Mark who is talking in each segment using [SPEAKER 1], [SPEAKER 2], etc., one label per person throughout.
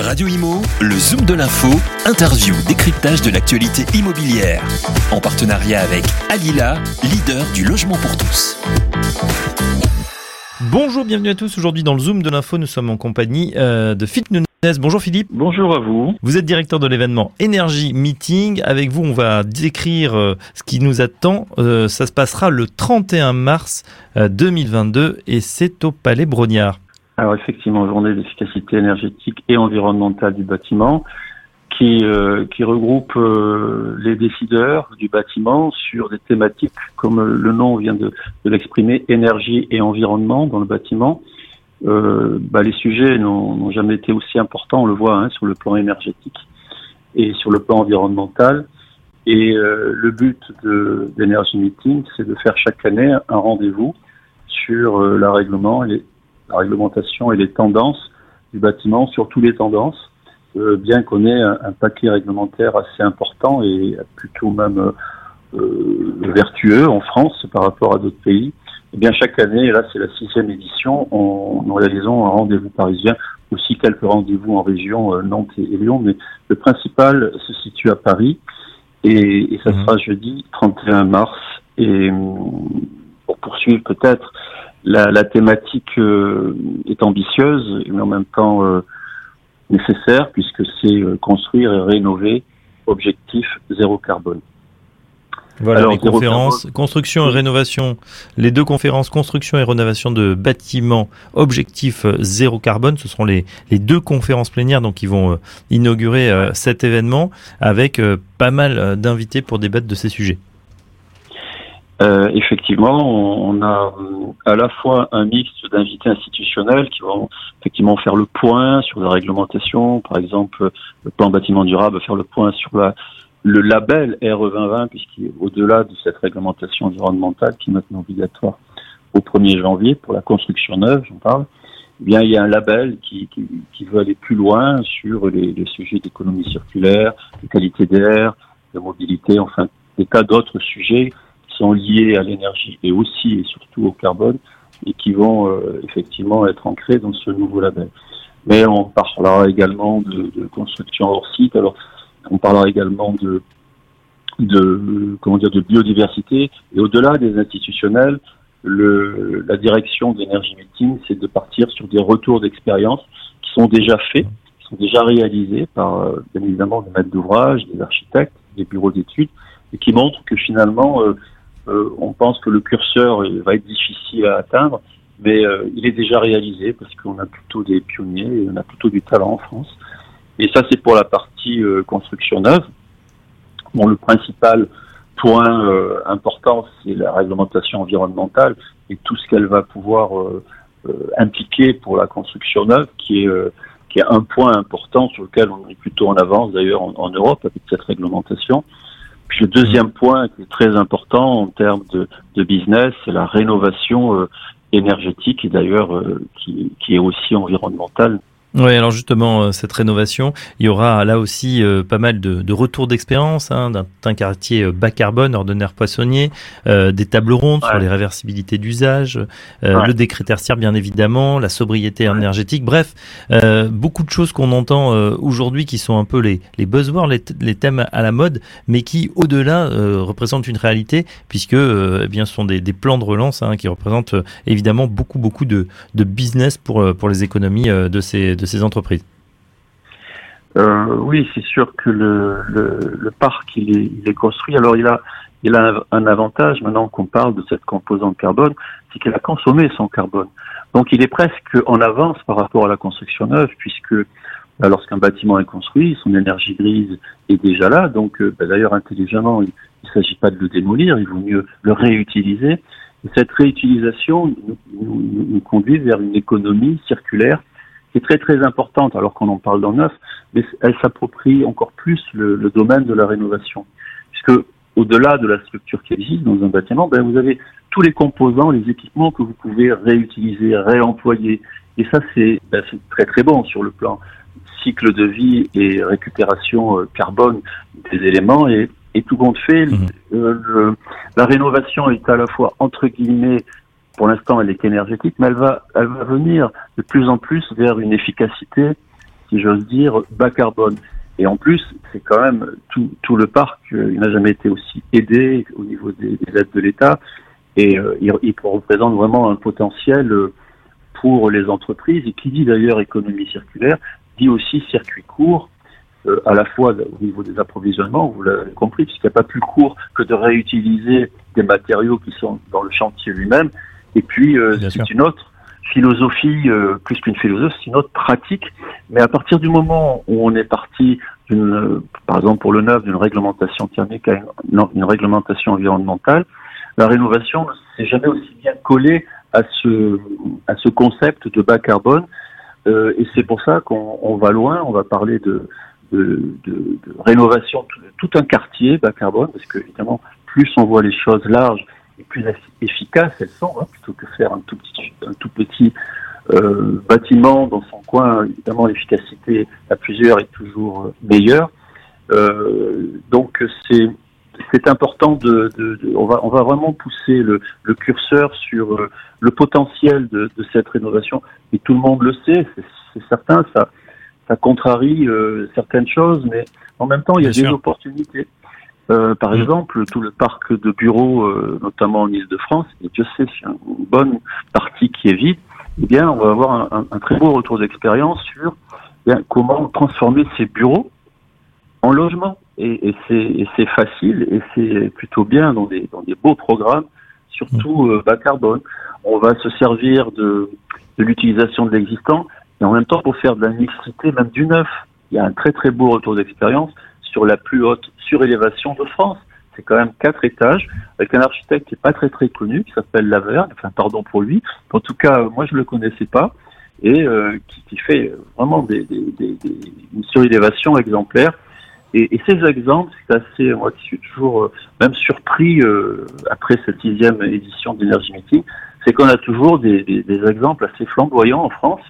[SPEAKER 1] Radio Imo, le Zoom de l'info, interview, décryptage de l'actualité immobilière. En partenariat avec Alila, leader du logement pour tous.
[SPEAKER 2] Bonjour, bienvenue à tous. Aujourd'hui dans le Zoom de l'info, nous sommes en compagnie euh, de Philippe Nunez. Bonjour Philippe.
[SPEAKER 3] Bonjour à vous.
[SPEAKER 2] Vous êtes directeur de l'événement Énergie Meeting. Avec vous, on va décrire euh, ce qui nous attend. Euh, ça se passera le 31 mars 2022 et c'est au Palais Brognard.
[SPEAKER 3] Alors effectivement, journée d'efficacité énergétique et environnementale du bâtiment qui, euh, qui regroupe euh, les décideurs du bâtiment sur des thématiques comme le nom vient de, de l'exprimer, énergie et environnement dans le bâtiment. Euh, bah, les sujets n'ont jamais été aussi importants, on le voit hein, sur le plan énergétique et sur le plan environnemental. Et euh, le but de d'Energy Meeting, c'est de faire chaque année un rendez-vous sur euh, la règlement et la réglementation et les tendances du bâtiment, surtout les tendances, euh, bien qu'on ait un, paquet réglementaire assez important et plutôt même euh, vertueux en France par rapport à d'autres pays. Et eh bien chaque année, et là c'est la sixième édition, on, nous réalisons un rendez-vous parisien, aussi quelques rendez-vous en région euh, Nantes et, Lyon, mais le principal se situe à Paris et, et ça mmh. sera jeudi 31 mars. Et pour poursuivre peut-être, la, la thématique euh, est ambitieuse, mais en même temps euh, nécessaire, puisque c'est euh, construire et rénover objectif zéro carbone.
[SPEAKER 2] Voilà les conférences, construction et rénovation, les deux conférences, construction et rénovation de bâtiments, objectif zéro carbone, ce seront les, les deux conférences plénières donc qui vont inaugurer cet événement avec pas mal d'invités pour débattre de ces sujets.
[SPEAKER 3] Euh, effectivement, on, a euh, à la fois un mix d'invités institutionnels qui vont effectivement faire le point sur la réglementation, par exemple le plan bâtiment durable, faire le point sur la, le label RE 2020, puisqu'au-delà de cette réglementation environnementale qui est maintenant obligatoire au 1er janvier pour la construction neuve, j'en parle, eh bien il y a un label qui, qui, qui veut aller plus loin sur les, les sujets d'économie circulaire, de qualité d'air, de mobilité, enfin des tas d'autres sujets sont liés à l'énergie et aussi et surtout au carbone et qui vont euh, effectivement être ancrés dans ce nouveau label. Mais on parlera également de, construction hors site. Alors, on parlera également de, comment dire de biodiversité et au-delà des institutionnels, la direction d'énergie meeting, c'est de partir sur des retours d'expérience qui sont déjà faits, qui sont déjà réalisés par euh, bien évidemment des maîtres d'ouvrage, des architectes, des bureaux d'études, et qui montrent que finalement euh, euh, on pense que le curseur va être difficile à atteindre, mais euh, il est déjà réalisé parce qu'on a plutôt des pionniers et on a plutôt du talent en France. Et ça, c'est pour la partie euh, construction neuve. Bon, le principal point important, c'est la réglementation environnementale et tout ce qu'elle va pouvoir impliquer pour la construction neuve, qui est qui est un point important sur lequel on est plutôt en avance d'ailleurs en Europe avec cette réglementation. Puis le deuxième point qui est très important en termes de, de business, c'est la rénovation euh, énergétique et d'ailleurs euh, qui, qui, est aussi environnementale
[SPEAKER 2] oui, alors justement, euh, cette rénovation, il y aura là aussi euh, pas mal de, de retours d'expérience hein, d'un quartier euh, bas carbone, ordinaire poissonnier, des tables rondes sur les réversibilités d'usage, le décret tertiaire bien évidemment, la sobriété énergétique, bref, beaucoup de choses qu'on entend aujourd'hui qui sont un peu les, les buzzwords, les, les, thèmes à la mode, mais qui au-delà représentent une réalité puisque eh bien, ce sont des, des plans de relance hein, qui représentent évidemment beaucoup beaucoup de, de business pour, pour les économies de ces de ces entreprises
[SPEAKER 3] euh, Oui, c'est sûr que le, parc, il est, construit. Alors, il a, il a un, avantage, maintenant qu'on parle de cette composante carbone, c'est qu'il a consommé son carbone. Donc, il est presque en avance par rapport à la construction neuve, puisque bah, lorsqu'un bâtiment est construit, son énergie grise est déjà là. Donc, euh, bah, d'ailleurs, intelligemment, il ne s'agit pas de le démolir, il vaut mieux le réutiliser. Et cette réutilisation nous, conduit vers une économie circulaire qui est très très importante alors qu'on en parle dans neuf, mais elle s'approprie encore plus le, le, domaine de la rénovation. Puisque au-delà de la structure qui existe dans un bâtiment, ben, vous avez tous les composants, les équipements que vous pouvez réutiliser, réemployer. Et ça, c'est ben, très très bon sur le plan cycle de vie et récupération euh, carbone des éléments. Et, et tout compte fait, mmh. euh, la rénovation est à la fois entre guillemets pour l'instant, elle est qu'énergétique, mais elle va, elle va venir de plus en plus vers une efficacité si j'ose dire, bas carbone. Et en plus, c'est quand même tout, tout le parc, euh, il n'a jamais été aussi aidé au niveau des, des aides de l'État. Et euh, il, représente vraiment un potentiel euh, pour les entreprises. Et qui dit d'ailleurs économie circulaire, dit aussi circuit court, à la fois au niveau des approvisionnements, vous l'avez compris, puisqu'il n'y a pas plus court que de réutiliser des matériaux qui sont dans le chantier lui-même. Et puis, c'est une autre philosophie, euh, plus qu'une philosophie, c'est une autre pratique. Mais à partir du moment où on est parti, d'une, par exemple pour le neuf, d'une réglementation thermique à une, une, réglementation environnementale, la rénovation ne s'est jamais aussi bien collée à ce, à ce concept de bas carbone. Euh, et c'est pour ça qu'on va loin, on va parler de, de, de, de rénovation de tout un quartier bas carbone, parce que évidemment, plus on voit les choses larges et plus efficaces elles sont, hein, plutôt que faire un tout petit, un tout petit euh, bâtiment dans son coin. Évidemment, l'efficacité à plusieurs est toujours euh, meilleure. Euh, donc c'est c'est important de, de, de, on va on va vraiment pousser le, le curseur sur euh, le potentiel de, de, cette rénovation et tout le monde le sait c'est certain ça ça contrarie euh, certaines choses mais en même temps il y a Bien des sûr. opportunités euh, par mmh. exemple, tout le parc de bureaux, euh, notamment en Ile-de-France, et Dieu sait s'il y a une bonne partie qui est vide, eh bien, on va avoir un, un, un très beau retour d'expérience sur eh bien, comment transformer ces bureaux en logement. Et, et c'est facile et c'est plutôt bien dans des, dans des beaux programmes, surtout euh, bas carbone. On va se servir de, de l'utilisation de l'existant et en même temps pour faire de la mixité, même du neuf. Il y a un très très beau retour d'expérience la plus haute surélévation de France. C'est quand même quatre étages, avec un architecte qui est pas très très connu, qui s'appelle Laverne, enfin pardon pour lui. En tout cas, moi je le connaissais pas, et euh, qui, fait vraiment une surélévation exemplaire. Et, ces exemples, c'est assez, moi qui suis toujours euh, même surpris euh, après cette sixième édition d'Energy Meeting, c'est qu'on a toujours des, exemples assez flamboyants en France.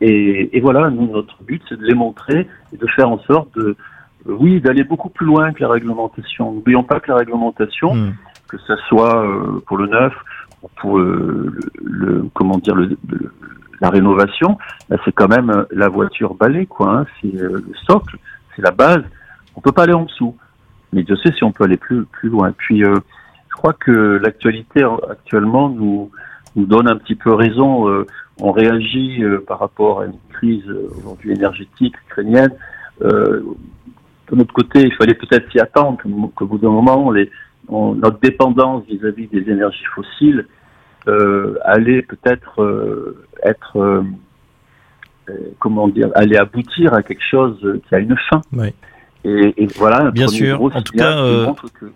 [SPEAKER 3] Et, voilà, notre but, c'est de les montrer et de faire en sorte de, oui, d'aller beaucoup plus loin que la réglementation. N'oublions pas que la réglementation, mmh. que ce soit euh, pour le neuf ou pour euh, le, le, comment dire le, le la rénovation, c'est quand même la voiture balai, quoi. Hein, c'est euh, le socle, c'est la base. On peut pas aller en dessous. Mais je sais si on peut aller plus plus loin. Puis, euh, je crois que l'actualité actuellement nous nous donne un petit peu raison. Euh, on réagit par rapport à une crise aujourd'hui énergétique ukrainienne. Euh, de notre côté, il fallait peut-être s'y attendre, qu'au bout d'un moment, les, on, notre dépendance vis-à-vis -vis des énergies fossiles euh, allait peut-être euh, être, euh, comment dire, allait aboutir à quelque chose qui a une fin.
[SPEAKER 2] Oui.
[SPEAKER 3] Et, et, voilà.
[SPEAKER 2] Bien sûr. En tout cas, que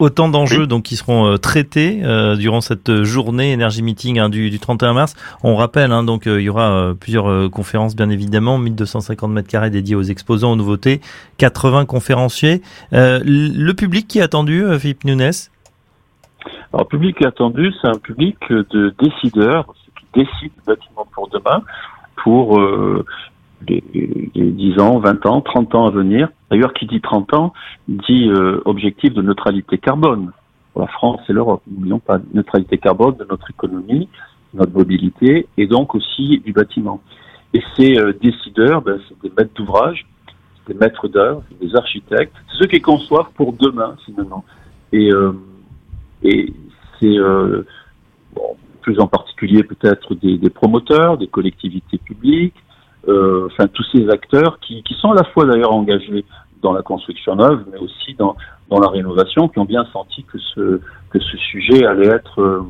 [SPEAKER 2] autant d'enjeux oui. donc qui seront euh, traités euh, durant cette journée énergie meeting hein, du, du, 31 mars. On rappelle hein, donc euh, il y aura euh, plusieurs euh, conférences bien évidemment, 1250 mètres carrés dédiés aux exposants, aux nouveautés, 80 conférenciers. le public qui est attendu, Philippe Nunes?
[SPEAKER 3] Alors le public qui est attendu, c'est un public de décideurs, ceux qui décident le bâtiment pour demain, pour les 10 ans, 20 ans, 30 ans à venir. D'ailleurs, qui dit 30 ans dit euh, objectif de neutralité carbone pour la France et l'Europe. N'oublions pas neutralité carbone de notre économie, notre mobilité et donc aussi du bâtiment. Et ces euh, décideurs, ben, c'est des maîtres d'ouvrage, des maîtres d'œuvre, des architectes, c'est ceux qui conçoivent pour demain finalement. Et, euh, et c'est euh, bon, plus en particulier peut-être des, des promoteurs, des collectivités publiques, enfin tous ces acteurs qui, qui sont à la fois d'ailleurs engagés dans la construction neuve, mais aussi dans, dans la rénovation, qui ont bien senti que ce, que ce sujet allait être, euh,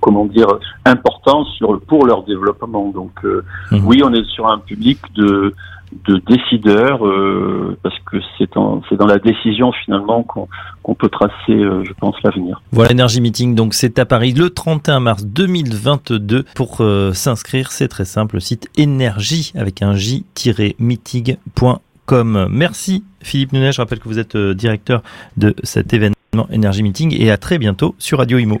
[SPEAKER 3] comment dire, important sur, pour leur développement. Donc euh, mmh. oui, on est sur un public de, de décideurs, euh, parce que c'est dans la décision finalement qu'on qu peut tracer, euh, je pense, l'avenir.
[SPEAKER 2] Voilà, Energy Meeting, donc c'est à Paris le 31 mars 2022. Pour euh, s'inscrire, c'est très simple, site énergie avec un j-meeting.com. Merci Philippe Nunet, je rappelle que vous êtes directeur de cet événement Energy Meeting et à très bientôt sur Radio Imo.